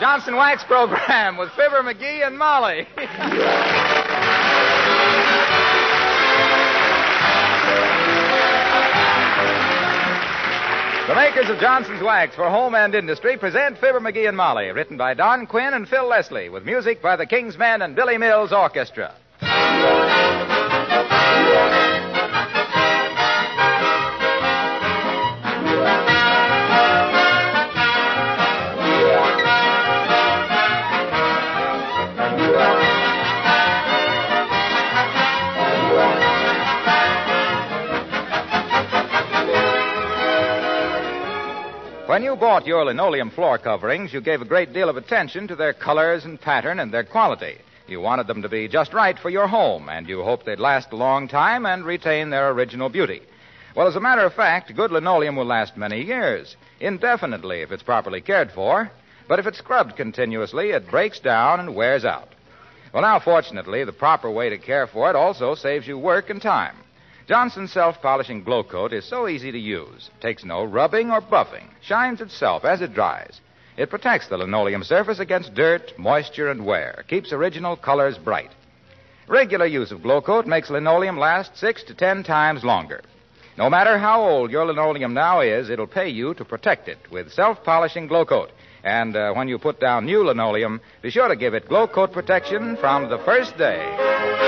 Johnson Wax program with Fibber McGee and Molly. The makers of Johnson's Wax for home and industry present Fibber McGee and Molly, written by Don Quinn and Phil Leslie, with music by the King's Men and Billy Mills Orchestra. When you bought your linoleum floor coverings, you gave a great deal of attention to their colors and pattern and their quality. You wanted them to be just right for your home, and you hoped they'd last a long time and retain their original beauty. Well, as a matter of fact, good linoleum will last many years, indefinitely if it's properly cared for. But if it's scrubbed continuously, it breaks down and wears out. Well, now, fortunately, the proper way to care for it also saves you work and time. Johnson's self polishing Glo-Coat is so easy to use. Takes no rubbing or buffing. Shines itself as it dries. It protects the linoleum surface against dirt, moisture, and wear. Keeps original colors bright. Regular use of Glo-Coat makes linoleum last six to ten times longer. No matter how old your linoleum now is, it'll pay you to protect it with self polishing Glo-Coat. And uh, when you put down new linoleum, be sure to give it Glo-Coat protection from the first day.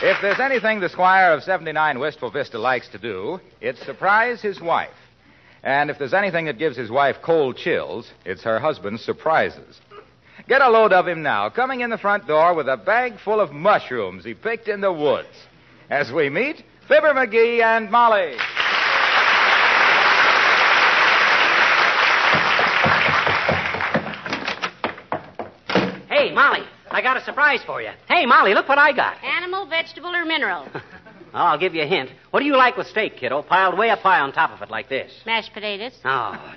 If there's anything the squire of 79 Wistful Vista likes to do, it's surprise his wife. And if there's anything that gives his wife cold chills, it's her husband's surprises. Get a load of him now, coming in the front door with a bag full of mushrooms he picked in the woods. As we meet, Fibber McGee and Molly. Hey, Molly, I got a surprise for you. Hey, Molly, look what I got. Animal, vegetable, or mineral? Oh, I'll give you a hint. What do you like with steak, kiddo? Piled way up high on top of it like this. Mashed potatoes. Oh,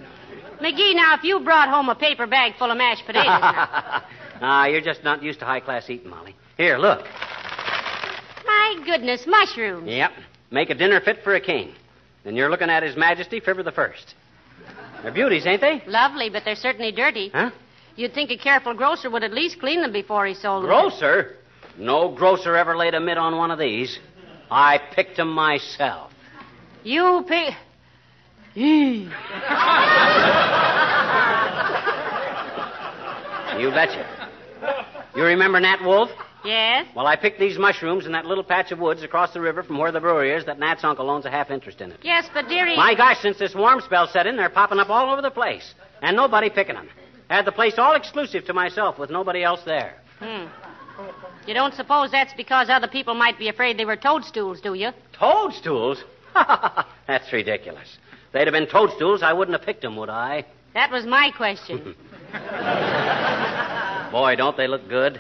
McGee, now, if you brought home a paper bag full of mashed potatoes, now. Ah, you're just not used to high class eating, Molly. Here, look. My goodness, mushrooms. Yep. Make a dinner fit for a king. And you're looking at His Majesty Fibber the First. They're beauties, ain't they? Lovely, but they're certainly dirty. Huh? You'd think a careful grocer would at least clean them before he sold them. Grocer? No grocer ever laid a mitt on one of these. I picked 'em myself. You pick. You betcha. You remember Nat Wolf? Yes? Well, I picked these mushrooms in that little patch of woods across the river from where the brewery is that Nat's uncle owns a half interest in it. Yes, but dearie. My gosh, since this warm spell set in, they're popping up all over the place. And nobody picking them. Had the place all exclusive to myself with nobody else there. Hmm. You don't suppose that's because other people might be afraid they were toadstools, do you? Toadstools? Ha ha ha. That's ridiculous. If they'd have been toadstools, I wouldn't have picked them, would I? That was my question. Boy, don't they look good.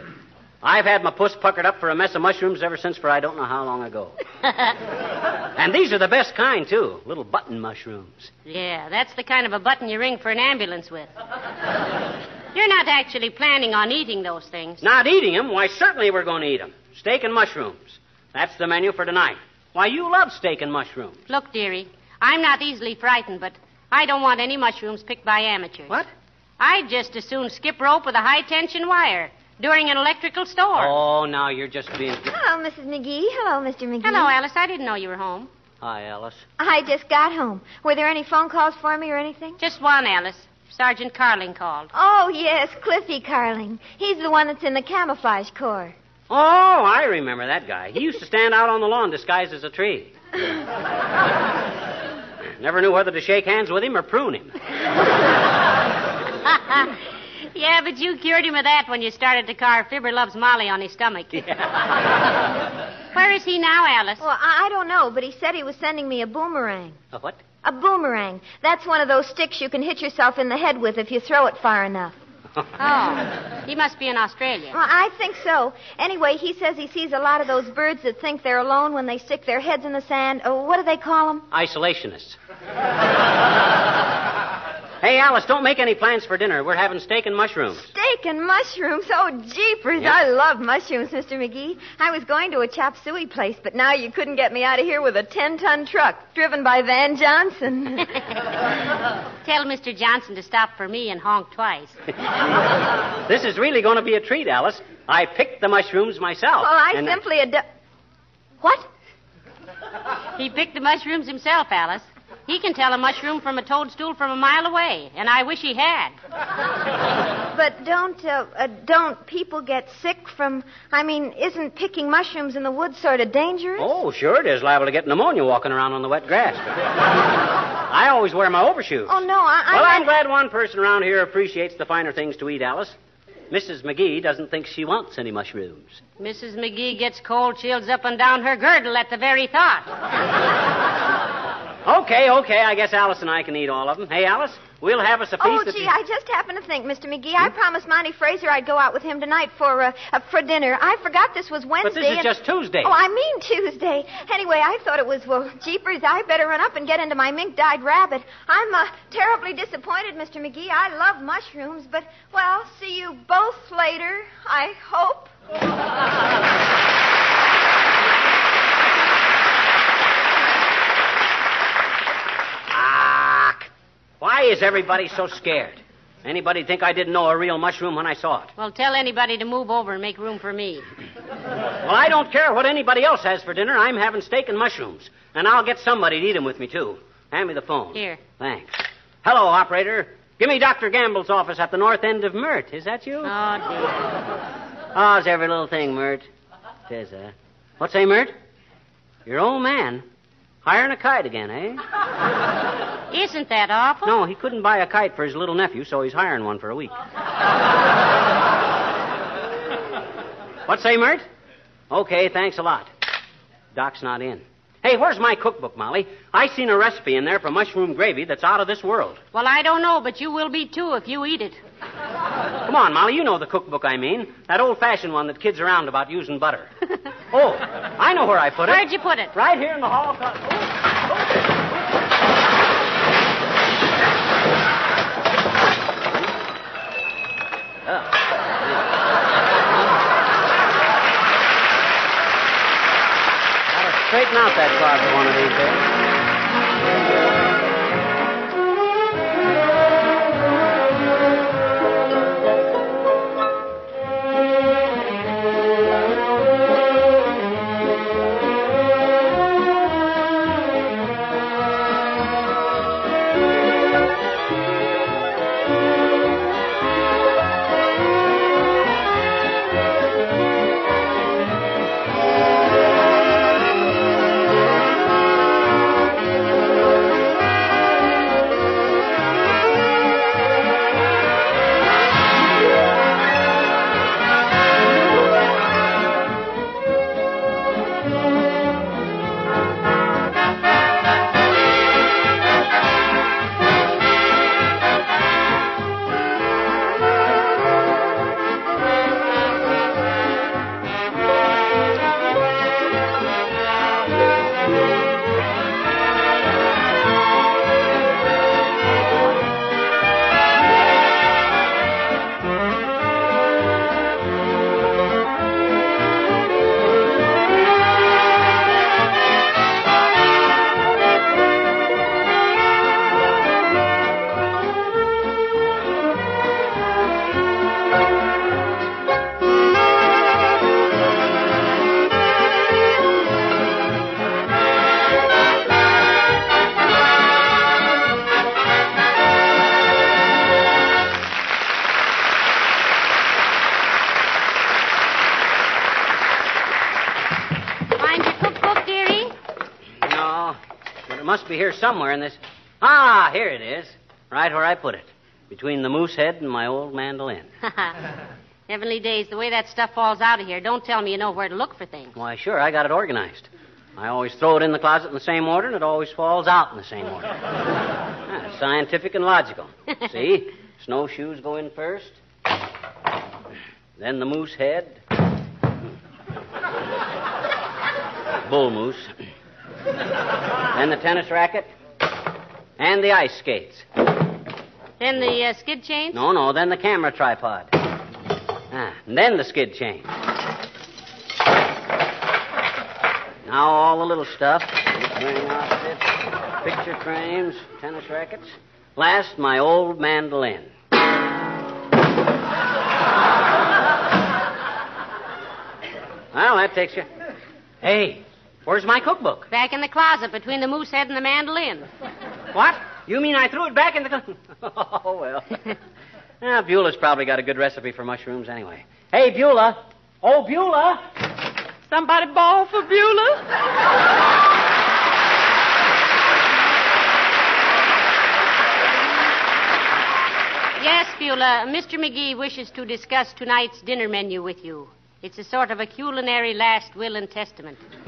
I've had my puss puckered up for a mess of mushrooms ever since for I don't know how long ago. and these are the best kind, too. Little button mushrooms. yeah, that's the kind of a button you ring for an ambulance with. You're not actually planning on eating those things. Not eating them? Why, certainly we're going to eat them. Steak and mushrooms. That's the menu for tonight. Why, you love steak and mushrooms. Look, dearie, I'm not easily frightened, but I don't want any mushrooms picked by amateurs. What? I'd just as soon skip rope with a high tension wire during an electrical storm. Oh, now you're just being. Hello, Mrs. McGee. Hello, Mr. McGee. Hello, Alice. I didn't know you were home. Hi, Alice. I just got home. Were there any phone calls for me or anything? Just one, Alice. Sergeant Carling called. Oh, yes, Cliffy Carling. He's the one that's in the camouflage corps. Oh, I remember that guy. He used to stand out on the lawn disguised as a tree. Never knew whether to shake hands with him or prune him. yeah, but you cured him of that when you started to carve Fibber Loves Molly on his stomach. Where is he now, Alice? Well, I, I don't know, but he said he was sending me a boomerang. A what? A boomerang. That's one of those sticks you can hit yourself in the head with if you throw it far enough. Oh, he must be in Australia. Well, I think so. Anyway, he says he sees a lot of those birds that think they're alone when they stick their heads in the sand. Oh, what do they call them? Isolationists. Hey, Alice, don't make any plans for dinner. We're having steak and mushrooms. Steak and mushrooms. Oh, jeepers. Yep. I love mushrooms, Mr. McGee. I was going to a chop suey place, but now you couldn't get me out of here with a 10 ton truck driven by Van Johnson. Tell Mr. Johnson to stop for me and honk twice. This is really going to be a treat, Alice. I picked the mushrooms myself. well, I and- simply ad- What? He picked the mushrooms himself, Alice. He can tell a mushroom from a toadstool from a mile away, and I wish he had. But don't, uh, uh, don't people get sick from. I mean, isn't picking mushrooms in the woods sort of dangerous? Oh, sure it is. Liable to get pneumonia walking around on the wet grass. I always wear my overshoes. Oh, no, I. I well, I'm meant- glad one person around here appreciates the finer things to eat, Alice. Mrs. McGee doesn't think she wants any mushrooms. Mrs. McGee gets cold chills up and down her girdle at the very thought. Okay, okay. I guess Alice and I can eat all of them. Hey, Alice, we'll have us a piece Oh, at gee, the- I just happened to think, Mr. McGee, I promised Monty Fraser I'd go out with him tonight for uh, uh, for dinner. I forgot this was Wednesday. But this is and- just Tuesday. Oh, I mean Tuesday. Anyway, I thought it was, well, jeepers, I better run up and get into my mink-dyed rabbit. I'm uh, terribly disappointed, Mr. McGee. I love mushrooms, but, well, see you both later, I hope. Ah, why is everybody so scared? Anybody think I didn't know a real mushroom when I saw it? Well, tell anybody to move over and make room for me. Well, I don't care what anybody else has for dinner. I'm having steak and mushrooms. And I'll get somebody to eat them with me, too. Hand me the phone. Here. Thanks. Hello, operator. Give me Dr. Gamble's office at the north end of Myrt. Is that you? Oh, dear. How's every little thing, Myrt? Tis, uh. What's say, Myrt? Your old man. Hiring a kite again, eh? Isn't that awful? No, he couldn't buy a kite for his little nephew, so he's hiring one for a week. what say, Myrt? Okay, thanks a lot. Doc's not in. Hey, where's my cookbook, Molly? I seen a recipe in there for mushroom gravy that's out of this world. Well, I don't know, but you will be too if you eat it. Come on, Molly, you know the cookbook I mean. That old-fashioned one that kids around about using butter. oh, I know where I put it. Where'd you put it? Right here in the hall. co- Oh. Gotta straighten out that closet one of these days. Here somewhere in this. Ah, here it is. Right where I put it. Between the moose head and my old mandolin. Heavenly days, the way that stuff falls out of here. Don't tell me you know where to look for things. Why, sure, I got it organized. I always throw it in the closet in the same order, and it always falls out in the same order. Ah, scientific and logical. See? Snowshoes go in first, then the moose head, bull moose, then the tennis racket, and the ice skates. Then the uh, skid chains? No, no, then the camera tripod. Ah, and then the skid chain. Now all the little stuff. Picture frames, tennis rackets. Last, my old mandolin. Well, that takes you. Hey, where's my cookbook? Back in the closet between the moose head and the mandolin. What? You mean I threw it back in the. cl- oh, well. ah, Beulah's probably got a good recipe for mushrooms anyway. Hey, Beulah. Oh, Beulah. Somebody ball for Beulah? Yes, Beulah. Mr. McGee wishes to discuss tonight's dinner menu with you. It's a sort of a culinary last will and testament.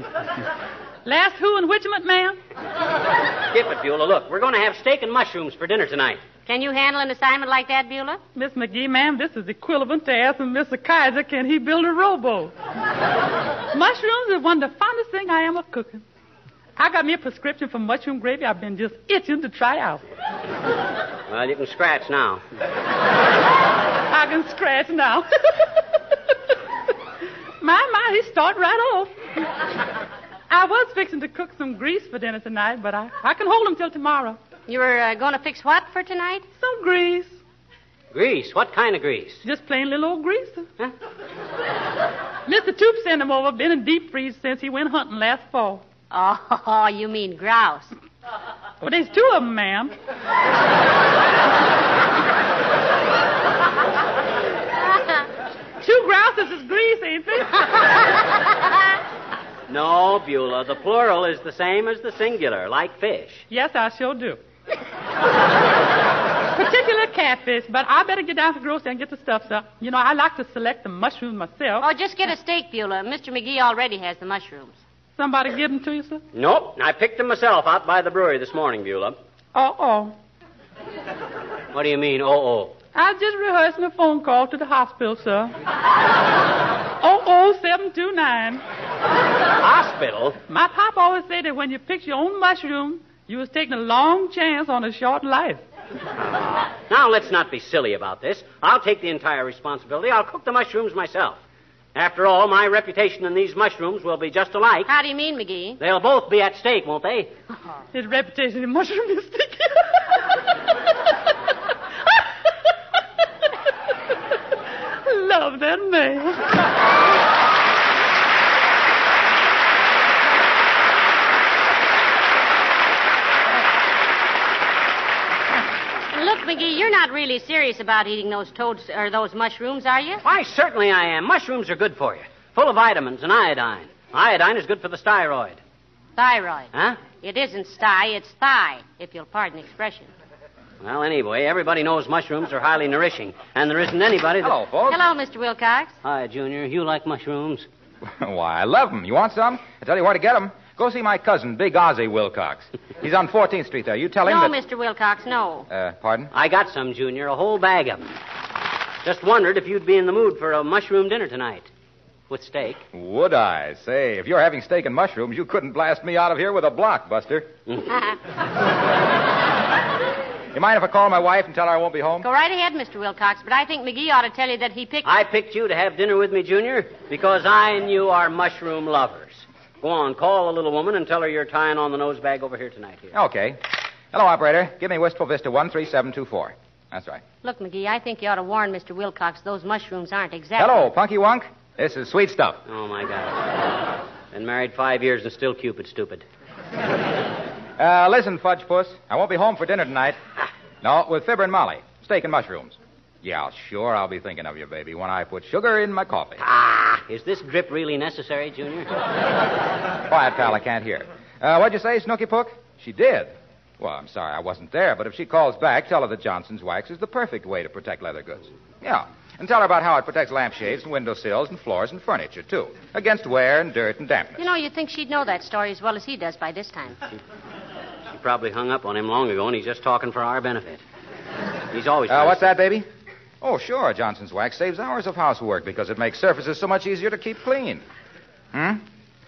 Last who and which, ma'am? Skip it, Beulah. Look, we're going to have steak and mushrooms for dinner tonight. Can you handle an assignment like that, Beulah? Miss McGee, ma'am, this is equivalent to asking Mr. Kaiser, can he build a rowboat? Mushrooms is one of the fondest things I am of cooking. I got me a prescription for mushroom gravy I've been just itching to try out. Well, you can scratch now. I can scratch now. My, my, he start right off. I was fixing to cook some grease for dinner tonight, but I, I can hold him till tomorrow. You were uh, going to fix what for tonight? Some grease. Grease? What kind of grease? Just plain little old grease. Huh? Mr. Toop sent him over. Been in deep freeze since he went hunting last fall. Oh, you mean grouse. Well, there's two of them, ma'am. two grouses is grease, ain't they? No, Beulah. The plural is the same as the singular, like fish. yes, I sure do. Particular catfish, but I better get down to the grocery and get the stuff, sir. You know, I like to select the mushrooms myself. Oh, just get a steak, Beulah. Mr. McGee already has the mushrooms. Somebody give them to you, sir? Nope. I picked them myself out by the brewery this morning, Beulah. Oh, oh. What do you mean, oh, oh? I was just rehearsing a phone call to the hospital, sir. oh, oh, 729. Hospital? My pop always said that when you pick your own mushroom, you was taking a long chance on a short life. Now, let's not be silly about this. I'll take the entire responsibility. I'll cook the mushrooms myself. After all, my reputation and these mushrooms will be just alike. How do you mean, McGee? They'll both be at stake, won't they? His reputation in mushroom is sticky. Love that man. Look, McGee, you're not really serious about eating those toads or those mushrooms, are you? Why, certainly I am. Mushrooms are good for you, full of vitamins and iodine. Iodine is good for the styroid. Thyroid. Huh? It isn't sty, it's thigh, if you'll pardon the expression. Well, anyway, everybody knows mushrooms are highly nourishing, and there isn't anybody that. Hello, folks. Hello, Mr. Wilcox. Hi, Junior. You like mushrooms? Why, I love 'em. You want some? I tell you where to get 'em. Go see my cousin, Big Ozzy Wilcox. He's on 14th Street there. You tell him No, that... Mr. Wilcox, no. Uh, pardon? I got some, Junior, a whole bag of them. Just wondered if you'd be in the mood for a mushroom dinner tonight. With steak. Would I? Say, if you're having steak and mushrooms, you couldn't blast me out of here with a blockbuster. You mind if I call my wife and tell her I won't be home? Go right ahead, Mr. Wilcox, but I think McGee ought to tell you that he picked. I picked you to have dinner with me, Junior, because I and you are mushroom lovers. Go on, call the little woman and tell her you're tying on the nose bag over here tonight. Here. Okay. Hello, operator. Give me Wistful Vista 13724. That's right. Look, McGee, I think you ought to warn Mr. Wilcox those mushrooms aren't exactly. Hello, Punky Wunk. This is sweet stuff. Oh, my God. Been married five years and still Cupid stupid. Uh, listen, Fudge Puss. I won't be home for dinner tonight. No, with Fibber and Molly. Steak and mushrooms. Yeah, sure, I'll be thinking of you, baby, when I put sugar in my coffee. Ah, is this drip really necessary, Junior? Quiet, pal, I can't hear. Uh, what'd you say, Snooky Pook? She did. Well, I'm sorry I wasn't there, but if she calls back, tell her that Johnson's wax is the perfect way to protect leather goods. Yeah. And tell her about how it protects lampshades and windowsills and floors and furniture, too, against wear and dirt and dampness. You know, you'd think she'd know that story as well as he does by this time. She probably hung up on him long ago, and he's just talking for our benefit. He's always. Uh, what's that, baby? Oh, sure. Johnson's wax saves hours of housework because it makes surfaces so much easier to keep clean. Hmm?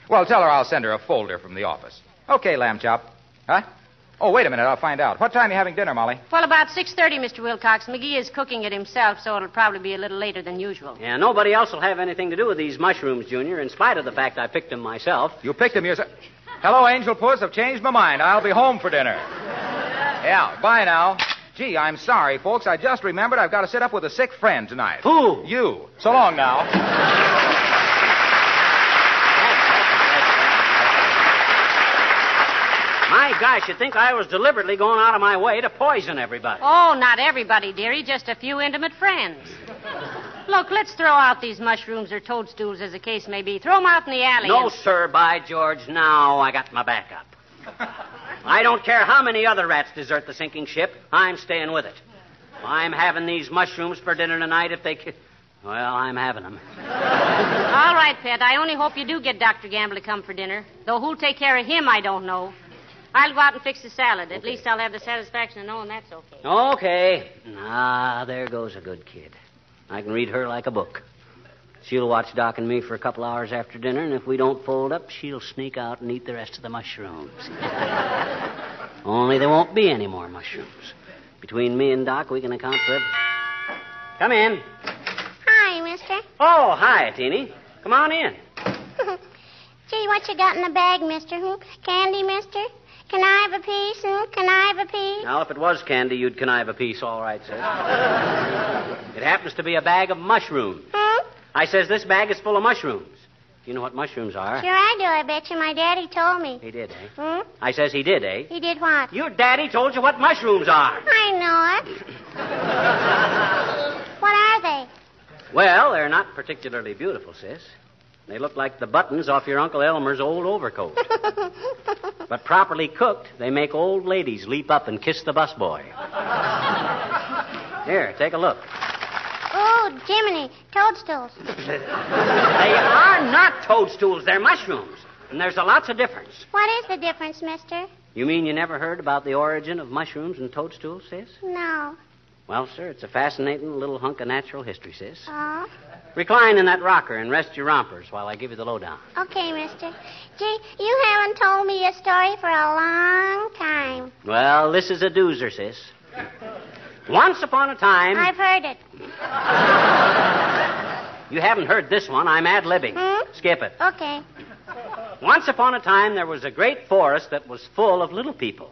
Well, tell her I'll send her a folder from the office. Okay, lamb chop. Huh? Oh, wait a minute. I'll find out. What time are you having dinner, Molly? Well, about 6.30, Mr. Wilcox. McGee is cooking it himself, so it'll probably be a little later than usual. Yeah, nobody else will have anything to do with these mushrooms, Junior, in spite of the fact I picked them myself. You picked them yourself. Hello, Angel Puss. I've changed my mind. I'll be home for dinner. Yeah, bye now. Gee, I'm sorry, folks. I just remembered I've got to sit up with a sick friend tonight. Who? You. So long now. My gosh, you'd think I was deliberately going out of my way to poison everybody. Oh, not everybody, dearie. Just a few intimate friends. Look, let's throw out these mushrooms or toadstools, as the case may be. Throw them out in the alley. No, and- sir, by George, now I got my back up. I don't care how many other rats desert the sinking ship, I'm staying with it. I'm having these mushrooms for dinner tonight if they. Ca- well, I'm having them. All right, Pet. I only hope you do get Dr. Gamble to come for dinner. Though who'll take care of him, I don't know. I'll go out and fix the salad. At least I'll have the satisfaction of knowing that's okay. Okay. Ah, there goes a good kid. I can read her like a book. She'll watch Doc and me for a couple hours after dinner, and if we don't fold up, she'll sneak out and eat the rest of the mushrooms. Only there won't be any more mushrooms. Between me and Doc, we can account for it. Come in. Hi, mister. Oh, hi, Teeny. Come on in. Gee, what you got in the bag, mister? Hmm? Candy, mister? Can I have a piece? Hmm? Can I have a piece? Now, if it was candy, you'd connive a piece, all right, sir. it happens to be a bag of mushrooms. Hmm? I says this bag is full of mushrooms. You know what mushrooms are? Sure I do, I bet you. My daddy told me. He did, eh? Hmm? I says he did, eh? He did what? Your daddy told you what mushrooms are. I know it. what are they? Well, they're not particularly beautiful, sis. They look like the buttons off your Uncle Elmer's old overcoat. but properly cooked, they make old ladies leap up and kiss the busboy. Here, take a look. oh, Jiminy. Toadstools. They are not toadstools, they're mushrooms. And there's a lots of difference. What is the difference, mister? You mean you never heard about the origin of mushrooms and toadstools, sis? No. Well, sir, it's a fascinating little hunk of natural history, sis. Oh? Recline in that rocker and rest your rompers while I give you the lowdown. Okay, mister. Gee, you haven't told me a story for a long time. Well, this is a doozer, sis. Once upon a time. I've heard it. You haven't heard this one. I'm ad libbing. Hmm? Skip it. Okay. Once upon a time, there was a great forest that was full of little people.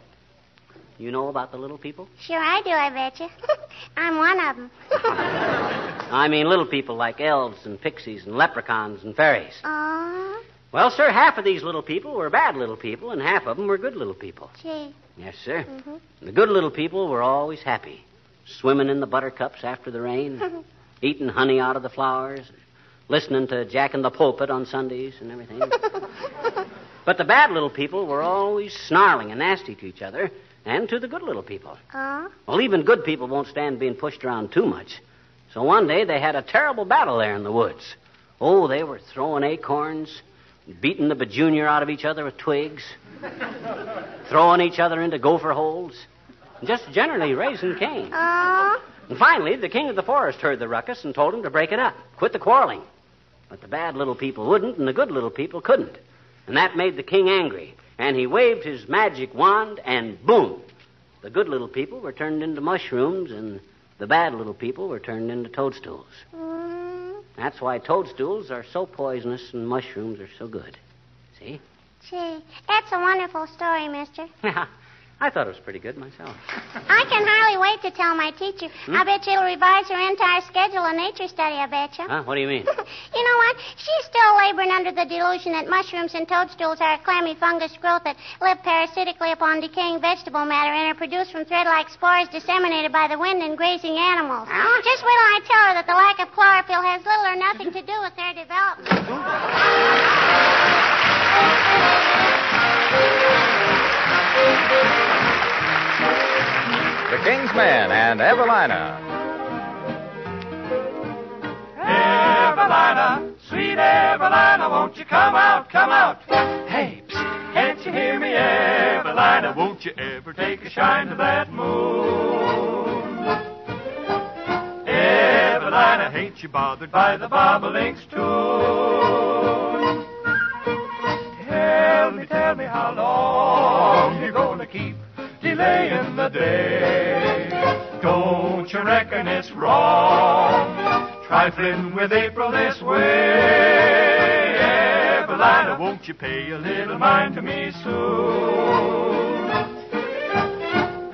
You know about the little people? Sure I do, I bet you. I'm one of them. I mean, little people like elves and pixies and leprechauns and fairies. oh, Well, sir, half of these little people were bad little people, and half of them were good little people. gee. Yes, sir. Mm-hmm. The good little people were always happy, swimming in the buttercups after the rain, eating honey out of the flowers, listening to Jack in the pulpit on Sundays and everything. but the bad little people were always snarling and nasty to each other and to the good little people. Oh? Well, even good people won't stand being pushed around too much. So one day they had a terrible battle there in the woods. Oh, they were throwing acorns, beating the bajunior out of each other with twigs, throwing each other into gopher holes, and just generally raising Cain. Oh? And finally, the king of the forest heard the ruckus and told him to break it up, quit the quarreling. But the bad little people wouldn't, and the good little people couldn't. And that made the king angry. And he waved his magic wand, and boom! The good little people were turned into mushrooms, and the bad little people were turned into toadstools. Mm, That's why toadstools are so poisonous and mushrooms are so good. See? gee, that's a wonderful story, mister. I thought it was pretty good myself. I can hardly wait to tell my teacher. Hmm? I bet it'll revise her entire schedule of nature study, I bet you. Huh? What do you mean? you know what? She's still laboring under the delusion that mushrooms and toadstools are a clammy fungus growth that live parasitically upon decaying vegetable matter and are produced from thread-like spores disseminated by the wind and grazing animals. Just wait till I tell her that the lack of chlorophyll has little or nothing to do with their development. The King's Men and Evelina. Evelina, sweet Evelina, won't you come out, come out? Hey, psst, can't you hear me, Evelina? Won't you ever take a shine to that moon? Evelina, ain't you bothered by the bobolink's tune? Tell me, tell me how long you're gonna keep delaying the day. Don't you reckon it's wrong? Trifling with April this way. Evelina, won't you pay a little mind to me soon?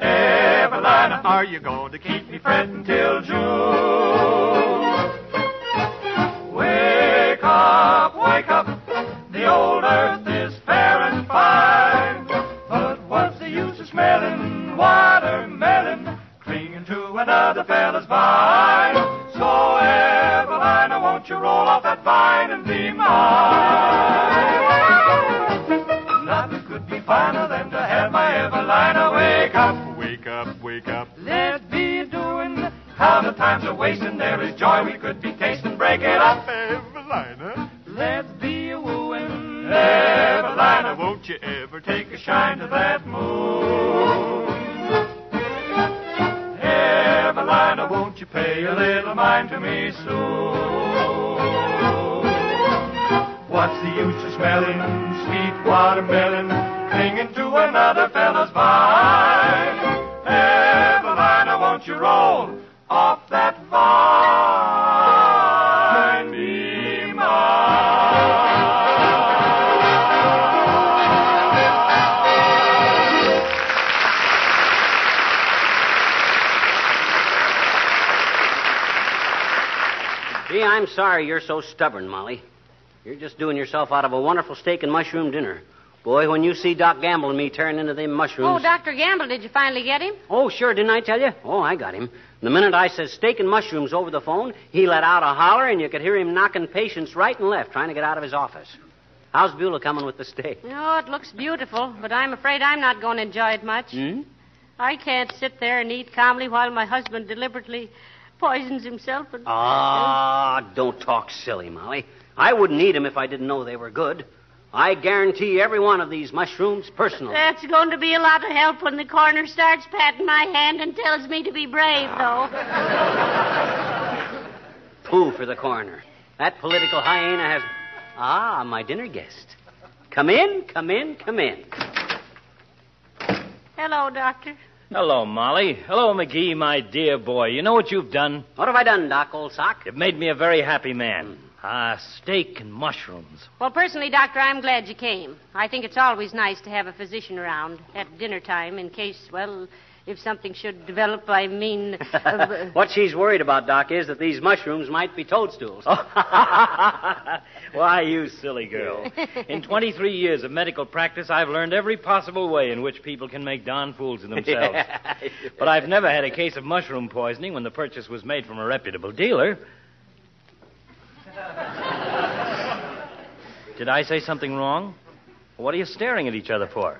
Evelina, are you going to keep me fretting till June? Nothing could be finer than to have my Evelina wake up, wake up, wake up. Let's be doing how the times are wasting. There is joy we could be tasting. Break it up, Evelina. Let's be a wooing. Evelina, won't you ever take a shine to that moon? Evelina, won't you pay a little mind to me The smelling sweet watermelon, clinging to another vine? Evelina, won't you roll off that vine? Be. Gee, I'm sorry you're so stubborn, Molly. You're just doing yourself out of a wonderful steak and mushroom dinner. Boy, when you see Doc Gamble and me tearing into them mushrooms. Oh, Dr. Gamble, did you finally get him? Oh, sure, didn't I tell you? Oh, I got him. The minute I says steak and mushrooms over the phone, he let out a holler, and you could hear him knocking patients right and left trying to get out of his office. How's Beulah coming with the steak? Oh, it looks beautiful, but I'm afraid I'm not going to enjoy it much. Hmm? I can't sit there and eat calmly while my husband deliberately poisons himself and. Ah, don't talk silly, Molly. I wouldn't eat 'em if I didn't know they were good. I guarantee every one of these mushrooms personally. That's going to be a lot of help when the coroner starts patting my hand and tells me to be brave, though. Pooh for the coroner. That political hyena has. Ah, my dinner guest. Come in, come in, come in. Hello, Doctor. Hello, Molly. Hello, McGee, my dear boy. You know what you've done? What have I done, Doc, old sock? You've made me a very happy man. Ah, steak and mushrooms. Well, personally, Doctor, I'm glad you came. I think it's always nice to have a physician around at dinner time in case, well, if something should develop, I mean. uh, what she's worried about, Doc, is that these mushrooms might be toadstools. Why, you silly girl. In 23 years of medical practice, I've learned every possible way in which people can make darn fools of themselves. But I've never had a case of mushroom poisoning when the purchase was made from a reputable dealer. Did I say something wrong? What are you staring at each other for?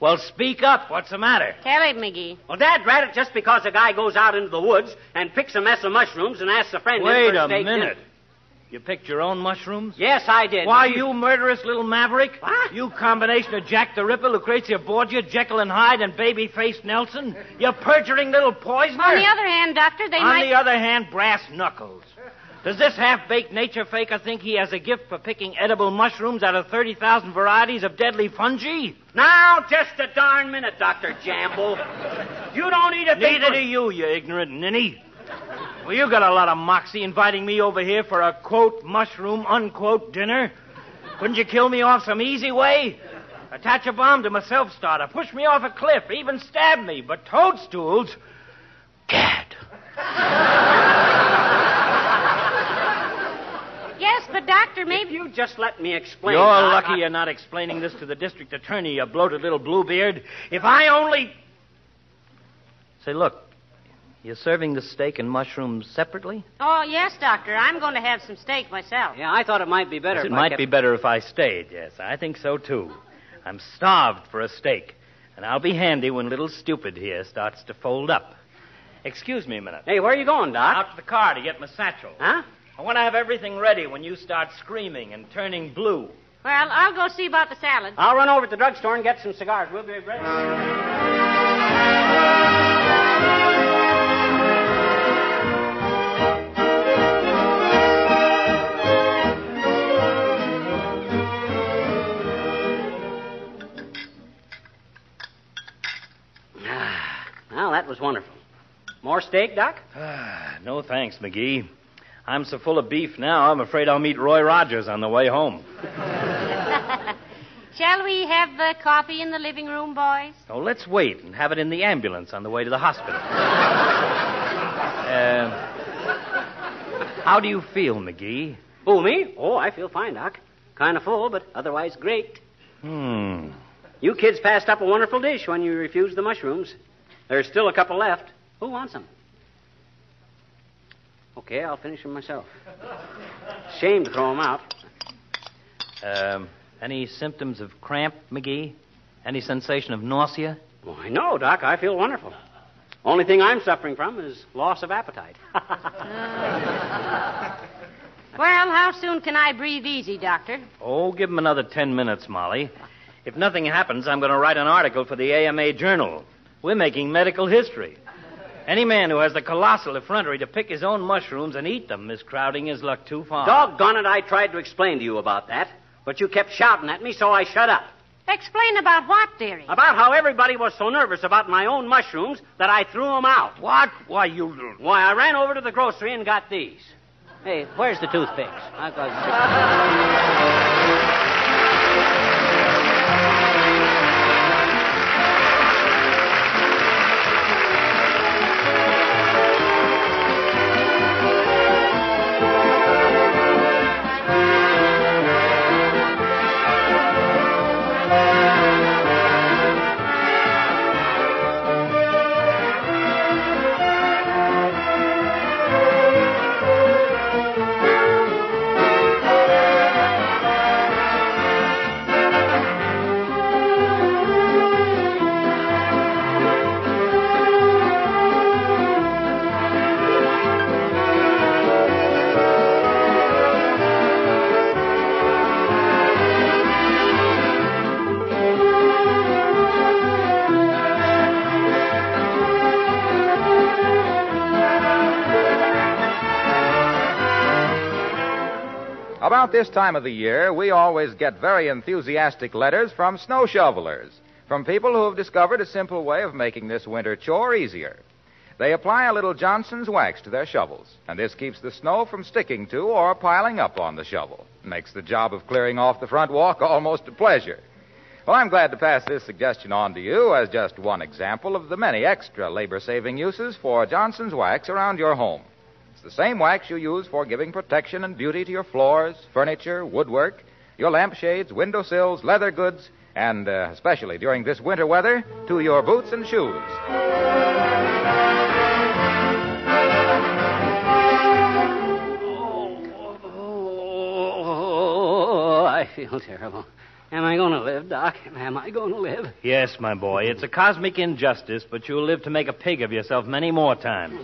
Well, speak up. What's the matter? Tell it, McGee. Well, Dad, rat it, just because a guy goes out into the woods and picks a mess of mushrooms and asks a friend in Wait for a steak minute. dinner- You picked your own mushrooms? Yes, I did. Why, you murderous little maverick? What? You combination of Jack the Ripper, Lucretia Borgia, Jekyll and Hyde, and baby-faced Nelson? You perjuring little poisoner? On the other hand, Doctor, they On might. the other hand, brass knuckles. Does this half-baked nature faker think he has a gift for picking edible mushrooms out of 30,000 varieties of deadly fungi? Now, just a darn minute, Dr. Jamble. You don't need a thing. Neither do you, you ignorant ninny. Well, you got a lot of moxie inviting me over here for a, quote, mushroom, unquote, dinner. Couldn't you kill me off some easy way? Attach a bomb to my self-starter, push me off a cliff, even stab me. But toadstools? Gad. Yes, but Doctor, If maybe. you just let me explain. You're Doc, lucky I- you're not explaining this to the district attorney, you bloated little bluebeard. If I only. Say, look, you're serving the steak and mushrooms separately? Oh, yes, Doctor. I'm going to have some steak myself. Yeah, I thought it might be better. Yes, if it I might kept- be better if I stayed, yes. I think so, too. I'm starved for a steak, and I'll be handy when little stupid here starts to fold up. Excuse me a minute. Hey, where are you going, Doc? Out to the car to get my satchel. Huh? I want to have everything ready when you start screaming and turning blue. Well, I'll go see about the salad. I'll run over to the drugstore and get some cigars. We'll be ready. Well, that was wonderful. More steak, Doc? Ah, no thanks, McGee. I'm so full of beef now, I'm afraid I'll meet Roy Rogers on the way home. Shall we have uh, coffee in the living room, boys? Oh, let's wait and have it in the ambulance on the way to the hospital. uh, how do you feel, McGee? Who, me? Oh, I feel fine, Doc. Kind of full, but otherwise great. Hmm. You kids passed up a wonderful dish when you refused the mushrooms. There's still a couple left. Who wants them? Okay, I'll finish them myself. Shame to throw them out. Um, any symptoms of cramp, McGee? Any sensation of nausea? I know, Doc. I feel wonderful. Only thing I'm suffering from is loss of appetite. Well, how soon can I breathe easy, Doctor? Oh, give him another ten minutes, Molly. If nothing happens, I'm going to write an article for the AMA Journal. We're making medical history. Any man who has the colossal effrontery to pick his own mushrooms and eat them is crowding his luck too far. Doggone it, I tried to explain to you about that, but you kept shouting at me, so I shut up. Explain about what, dearie? About how everybody was so nervous about my own mushrooms that I threw them out. What? Why, you. Why, I ran over to the grocery and got these. Hey, where's the toothpicks? I got... About this time of the year, we always get very enthusiastic letters from snow shovelers, from people who have discovered a simple way of making this winter chore easier. They apply a little Johnson's wax to their shovels, and this keeps the snow from sticking to or piling up on the shovel. Makes the job of clearing off the front walk almost a pleasure. Well, I'm glad to pass this suggestion on to you as just one example of the many extra labor saving uses for Johnson's wax around your home. It's the same wax you use for giving protection and beauty to your floors, furniture, woodwork, your lampshades, windowsills, leather goods, and uh, especially during this winter weather, to your boots and shoes. Oh, I feel terrible. Am I going to live, Doc? Am I going to live? Yes, my boy. It's a cosmic injustice, but you'll live to make a pig of yourself many more times.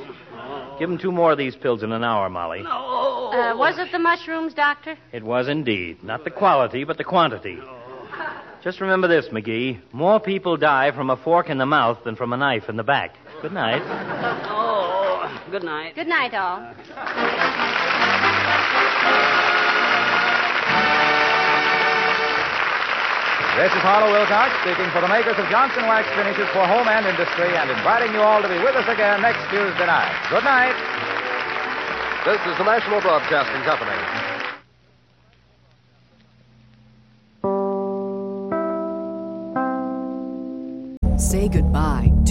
Give him two more of these pills in an hour, Molly. Uh, was it the mushrooms, Doctor? It was indeed. Not the quality, but the quantity. No. Just remember this, McGee. More people die from a fork in the mouth than from a knife in the back. Good night. Oh, good night. Good night, all. This is Harlow Wilcox speaking for the makers of Johnson Wax Finishes for Home and Industry and inviting you all to be with us again next Tuesday night. Good night. This is the National Broadcasting Company.